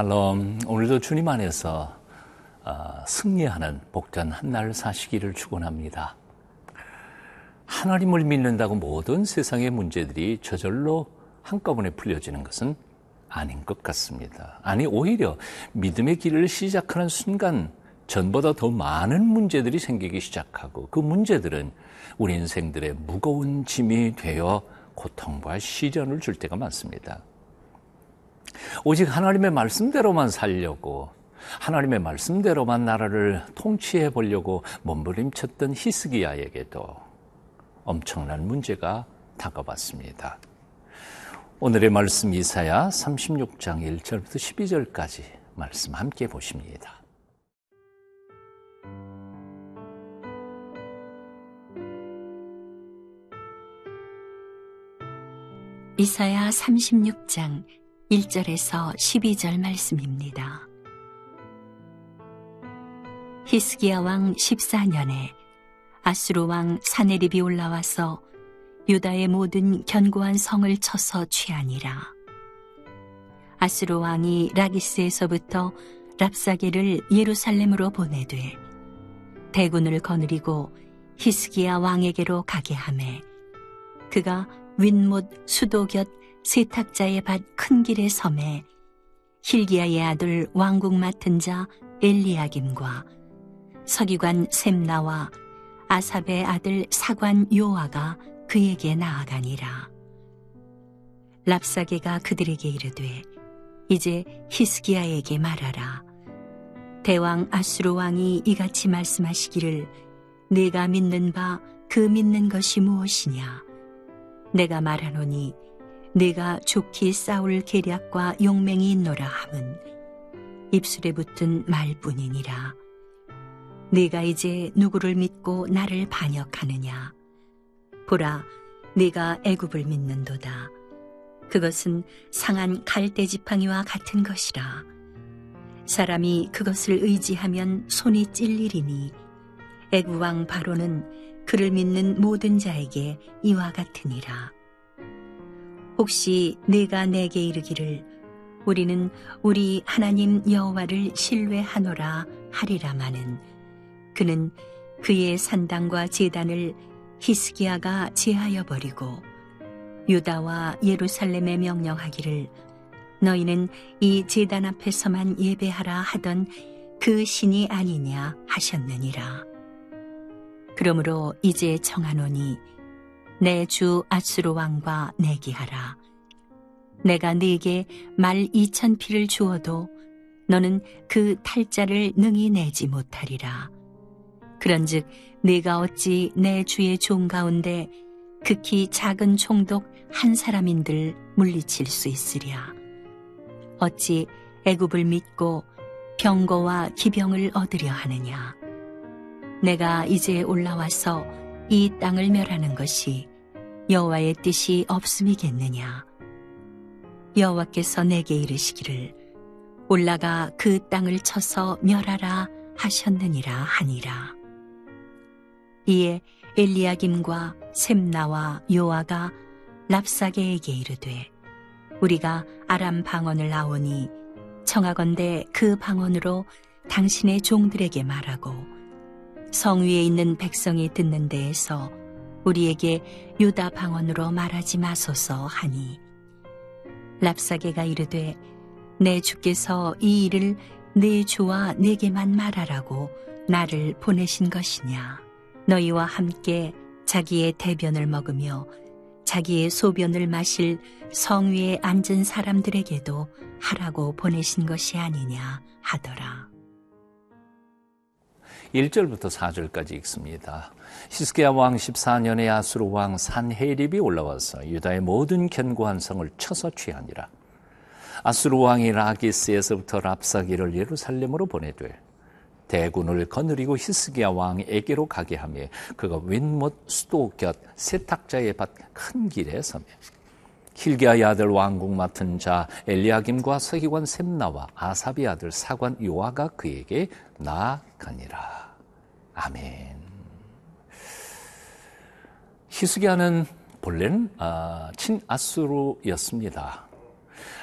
샬롬. 오늘도 주님 안에서 어, 승리하는 복전 한 날 사시기를 축원합니다. 하나님을 믿는다고 모든 세상의 문제들이 저절로 한꺼번에 풀려지는 것은 아닌 것 같습니다. 아니 오히려 믿음의 길을 시작하는 순간 전보다 더 많은 문제들이 생기기 시작하고 그 문제들은 우리 인생들의 무거운 짐이 되어 고통과 시련을 줄 때가 많습니다. 오직 하나님의 말씀대로만 살려고 하나님의 말씀대로만 나라를 통치해 보려고 몸부림쳤던 히스기야에게도 엄청난 문제가 다가왔습니다. 오늘의 말씀 이사야 36장 1절부터 12절까지 말씀 함께 보십니다. 이사야 36장 1절에서 12절 말씀입니다. 히스기야 왕 14년에 아수르 왕 사네립이 올라와서 유다의 모든 견고한 성을 쳐서 취하니라. 아수르 왕이 라기스에서부터 랍사게를 예루살렘으로 보내되 대군을 거느리고 히스기야 왕에게로 가게 하매 그가 윗못 수도 곁 세탁자의 밭 큰 길의 섬에 힐기야의 아들 왕국 맡은 자 엘리야김과 서기관 셈나와 아삽의 아들 사관 요아가 그에게 나아가니라. 랍사게가 그들에게 이르되 이제 히스기야에게 말하라. 대왕 아수르 왕이 이같이 말씀하시기를 내가 믿는 바 그 믿는 것이 무엇이냐? 내가 말하노니 내가 좋게 싸울 계략과 용맹이 있노라 함은 입술에 붙은 말뿐이니라. 내가 이제 누구를 믿고 나를 반역하느냐? 보라, 내가 애굽을 믿는도다. 그것은 상한 갈대 지팡이와 같은 것이라. 사람이 그것을 의지하면 손이 찔리리니 애굽 왕 바로는 그를 믿는 모든 자에게 이와 같으니라. 혹시 내가 내게 이르기를 우리는 우리 하나님 여호와를 신뢰하노라 하리라마는 그는 그의 산당과 제단을 히스기야가 제하여 버리고 유다와 예루살렘에 명령하기를 너희는 이 제단 앞에서만 예배하라 하던 그 신이 아니냐 하셨느니라. 그러므로 이제 청하노니 내 주 아수르 왕과 내기하라. 내가 네게 말 이천 피를 주어도 너는 그 탈자를 능히 내지 못하리라. 그런즉 네가 어찌 내 주의 종 가운데 극히 작은 총독 한 사람인들 물리칠 수 있으랴. 어찌 애굽을 믿고 병거와 기병을 얻으려 하느냐. 내가 이제 올라와서 이 땅을 멸하는 것이 여호와의 뜻이 없음이겠느냐. 여호와께서 내게 이르시기를 올라가 그 땅을 쳐서 멸하라 하셨느니라 하니라. 이에 엘리야김과 셈나와 요아가 랍사게에게 이르되 우리가 아람 방언을 나오니 청하건대 그 방언으로 당신의 종들에게 말하고 성 위에 있는 백성이 듣는 데에서 우리에게 유다 방언으로 말하지 마소서 하니 랍사게가 이르되 내 주께서 이 일을 내 주와 내게만 말하라고 나를 보내신 것이냐 너희와 함께 자기의 대변을 먹으며 자기의 소변을 마실 성 위에 앉은 사람들에게도 하라고 보내신 것이 아니냐 하더라. 1절부터 4절까지 읽습니다. 히스기야 왕 14년에 아수르 왕 산헤립이 올라와서 유다의 모든 견고한 성을 쳐서 취하니라. 아수르 왕이 라기스에서부터 랍사기를 예루살렘으로 보내되 대군을 거느리고 히스기야 왕에게로 가게 하며 그가 윗못 수도 곁 세탁자의 밭 큰 길에 서며 힐기야의 아들 왕국 맡은 자 엘리야김과 서기관 셈나와 아사비 아들 사관 요아가 그에게 나아가니라. 아멘. 히스기야는 본래는 아, 친아수르였습니다.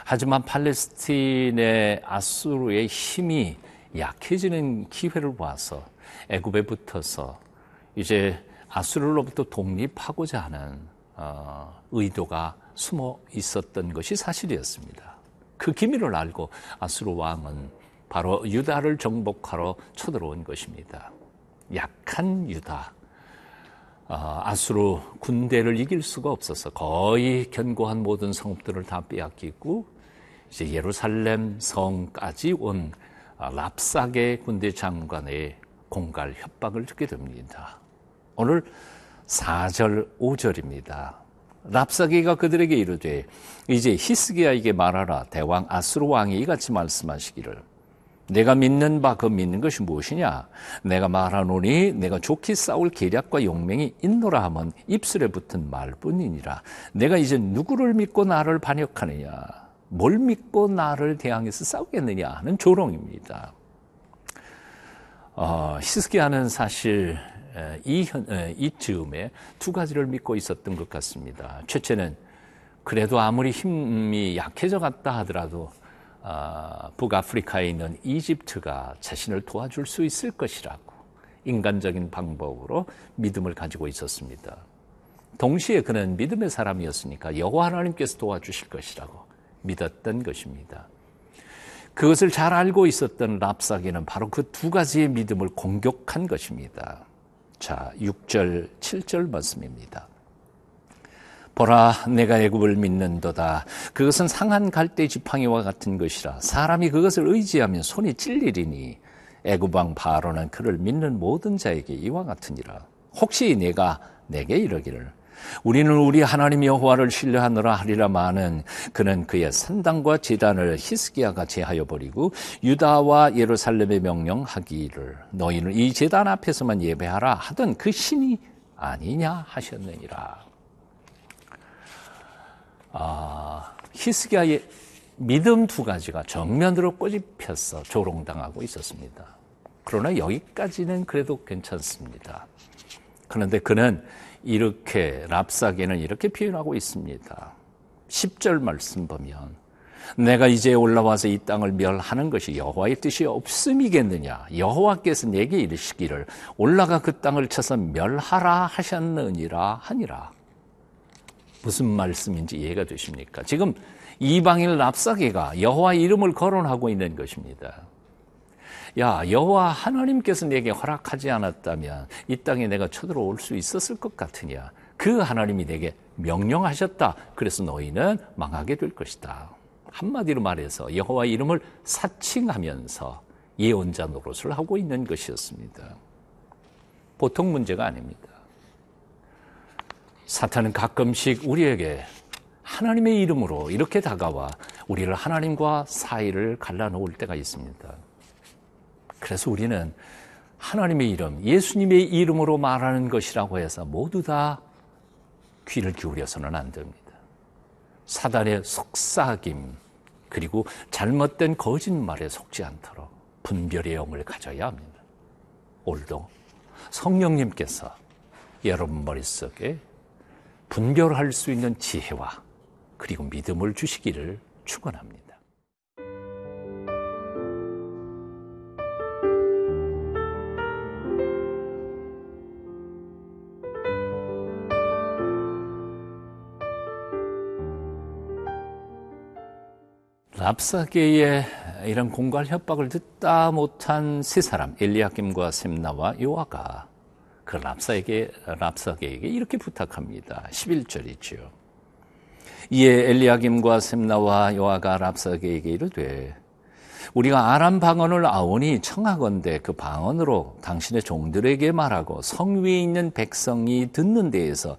하지만 팔레스틴의 아수르의 힘이 약해지는 기회를 봐서 애굽에 붙어서 이제 아수르로부터 독립하고자 하는 어, 의도가 숨어 있었던 것이 사실이었습니다. 그 기밀을 알고 아수르 왕은 바로 유다를 정복하러 쳐들어온 것입니다. 약한 유다, 어, 아수르 군대를 이길 수가 없어서 거의 견고한 모든 성읍들을 다 빼앗기고 이제 예루살렘 성까지 온 랍사게 군대 장관의 공갈 협박을 듣게 됩니다. 오늘 4절 5절입니다. 랍사게가 그들에게 이르되 이제 히스기야에게 말하라 대왕 아수르 왕이 이같이 말씀하시기를 내가 믿는 바 그 믿는 것이 무엇이냐? 내가 말하노니 내가 좋게 싸울 계략과 용맹이 있노라 하면 입술에 붙은 말뿐이니라. 내가 이제 누구를 믿고 나를 반역하느냐? 뭘 믿고 나를 대항해서 싸우겠느냐 하는 조롱입니다. 어, 히스기야는 사실 이, 현, 이 즈음에 두 가지를 믿고 있었던 것 같습니다. 첫째는 그래도 아무리 힘이 약해져 갔다 하더라도 어, 북아프리카에 있는 이집트가 자신을 도와줄 수 있을 것이라고 인간적인 방법으로 믿음을 가지고 있었습니다. 동시에 그는 믿음의 사람이었으니까 여호와 하나님께서 도와주실 것이라고 믿었던 것입니다. 그것을 잘 알고 있었던 랍사기는 바로 그 두 가지의 믿음을 공격한 것입니다. 자, 6절, 7절 말씀입니다. 보라 내가 애굽을 믿는도다. 그것은 상한 갈대 지팡이와 같은 것이라. 사람이 그것을 의지하면 손이 찔리리니 애굽 왕 바로는 그를 믿는 모든 자에게 이와 같으니라. 혹시 내가 내게 이러기를 우리는 우리 하나님 여호와를 신뢰하노라 하리라 마는 그는 그의 산당과 제단을 히스기야가 제하여 버리고 유다와 예루살렘에 명령하기를 너희는 이 제단 앞에서만 예배하라 하던 그 신이 아니냐 하셨느니라. 아, 히스기야의 믿음 두 가지가 정면으로 꼬집혀서 조롱당하고 있었습니다. 그러나 여기까지는 그래도 괜찮습니다. 그런데 그는 이렇게 랍사게는 이렇게 표현하고 있습니다. 10절 말씀 보면 내가 이제 올라와서 이 땅을 멸하는 것이 여호와의 뜻이 없음이겠느냐 여호와께서 내게 이르시기를 올라가 그 땅을 쳐서 멸하라 하셨느니라 하니라 무슨 말씀인지 이해가 되십니까? 지금 이방인 랍사게가 여호와 이름을 거론하고 있는 것입니다. 야, 여호와 하나님께서 내게 허락하지 않았다면 이 땅에 내가 쳐들어올 수 있었을 것 같으냐? 그 하나님이 내게 명령하셨다. 그래서 너희는 망하게 될 것이다. 한마디로 말해서 여호와 이름을 사칭하면서 예언자 노릇을 하고 있는 것이었습니다. 보통 문제가 아닙니다. 사탄은 가끔씩 우리에게 하나님의 이름으로 이렇게 다가와 우리를 하나님과 사이를 갈라놓을 때가 있습니다. 그래서 우리는 하나님의 이름, 예수님의 이름으로 말하는 것이라고 해서 모두 다 귀를 기울여서는 안 됩니다. 사단의 속삭임, 그리고 잘못된 거짓말에 속지 않도록 분별의 영을 가져야 합니다. 오늘도 성령님께서 여러분 머릿속에 분별할 수 있는 지혜와 그리고 믿음을 주시기를 축원합니다. 랍사계의 이런 공갈 협박을 듣다 못한 세 사람 엘리야김과 셈나와 요아가 그 랍사에게 랍사게에게 이렇게 부탁합니다. 11절이지요. 이에 엘리야김과 셈나와 요아가 랍사게에게 이르되 우리가 아람 방언을 아오니 청하건대 그 방언으로 당신의 종들에게 말하고 성 위에 있는 백성이 듣는 데에서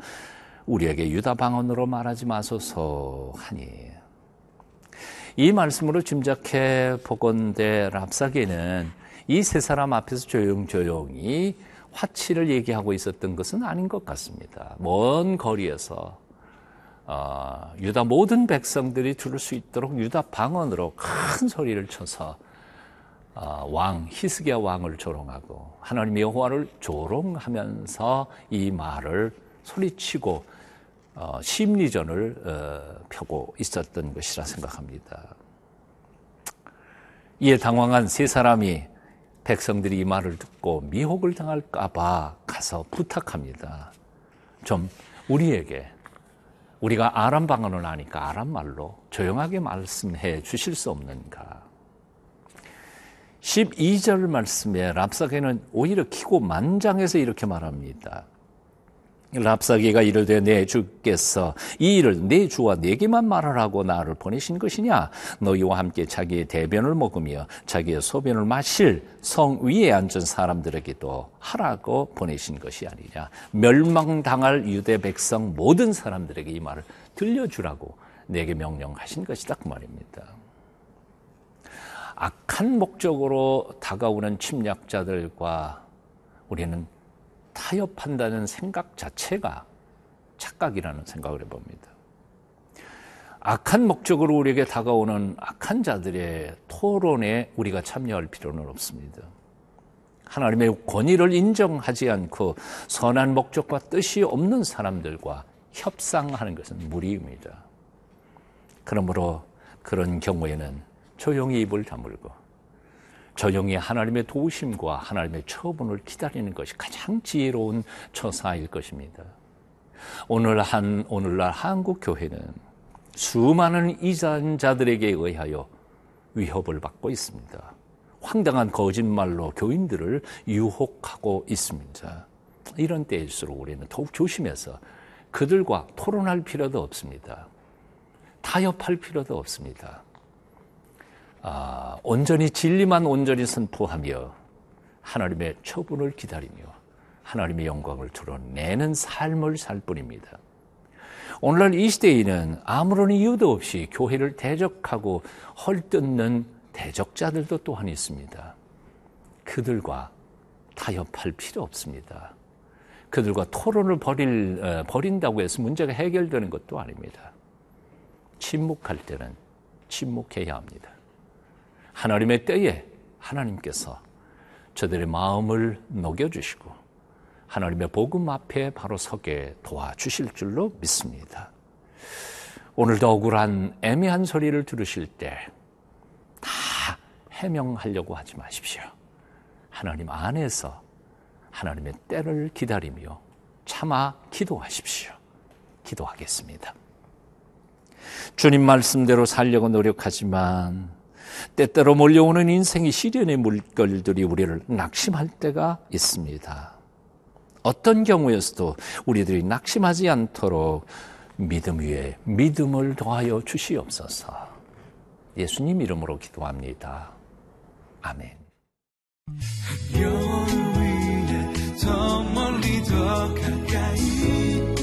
우리에게 유다 방언으로 말하지 마소서 하니 이 말씀으로 짐작해 보건대 랍사게는 이 세 사람 앞에서 조용조용히 화치를 얘기하고 있었던 것은 아닌 것 같습니다. 먼 거리에서 어, 유다 모든 백성들이 들을 수 있도록 유다 방언으로 큰 소리를 쳐서 어, 왕 히스기야 왕을 조롱하고 하나님 여호와를 조롱하면서 이 말을 소리치고 어, 심리전을 어, 펴고 있었던 것이라 생각합니다. 이에 당황한 세 사람이 백성들이 이 말을 듣고 미혹을 당할까봐 가서 부탁합니다. 좀 우리에게 우리가 아람 방언을 아니까 아람 말로 조용하게 말씀해 주실 수 없는가? 12절 말씀에 랍사게는 오히려 키고 만장해서 이렇게 말합니다. 랍사기가 이르되 내 주께서 이 일을 내 주와 내게만 말하라고 나를 보내신 것이냐 너희와 함께 자기의 대변을 먹으며 자기의 소변을 마실 성 위에 앉은 사람들에게도 하라고 보내신 것이 아니냐 멸망당할 유대 백성 모든 사람들에게 이 말을 들려주라고 내게 명령하신 것이다 그 말입니다. 악한 목적으로 다가오는 침략자들과 우리는 타협한다는 생각 자체가 착각이라는 생각을 해봅니다. 악한 목적으로 우리에게 다가오는 악한 자들의 토론에 우리가 참여할 필요는 없습니다. 하나님의 권위를 인정하지 않고 선한 목적과 뜻이 없는 사람들과 협상하는 것은 무리입니다. 그러므로 그런 경우에는 조용히 입을 다물고 조용히 하나님의 도우심과 하나님의 처분을 기다리는 것이 가장 지혜로운 처사일 것입니다. 오늘 한 오늘날 한국 교회는 수많은 이단자들에게 의하여 위협을 받고 있습니다. 황당한 거짓말로 교인들을 유혹하고 있습니다. 이런 때일수록 우리는 더욱 조심해서 그들과 토론할 필요도 없습니다. 타협할 필요도 없습니다. 아, 온전히 진리만 온전히 선포하며 하나님의 처분을 기다리며 하나님의 영광을 드러내는 삶을 살 뿐입니다. 오늘날 이 시대에는 아무런 이유도 없이 교회를 대적하고 헐뜯는 대적자들도 또한 있습니다. 그들과 타협할 필요 없습니다. 그들과 토론을 벌일, 어, 벌인다고 해서 문제가 해결되는 것도 아닙니다. 침묵할 때는 침묵해야 합니다. 하나님의 때에 하나님께서 저들의 마음을 녹여주시고 하나님의 복음 앞에 바로 서게 도와주실 줄로 믿습니다. 오늘도 억울한 애매한 소리를 들으실 때 다 해명하려고 하지 마십시오. 하나님 안에서 하나님의 때를 기다리며 참아 기도하십시오. 기도하겠습니다. 주님 말씀대로 살려고 노력하지만 때때로 몰려오는 인생의 시련의 물결들이 우리를 낙심할 때가 있습니다. 어떤 경우에서도 우리들이 낙심하지 않도록 믿음 위에 믿음을 더하여 주시옵소서. 예수님 이름으로 기도합니다. 아멘. 별 위에 더 멀리 더 가까이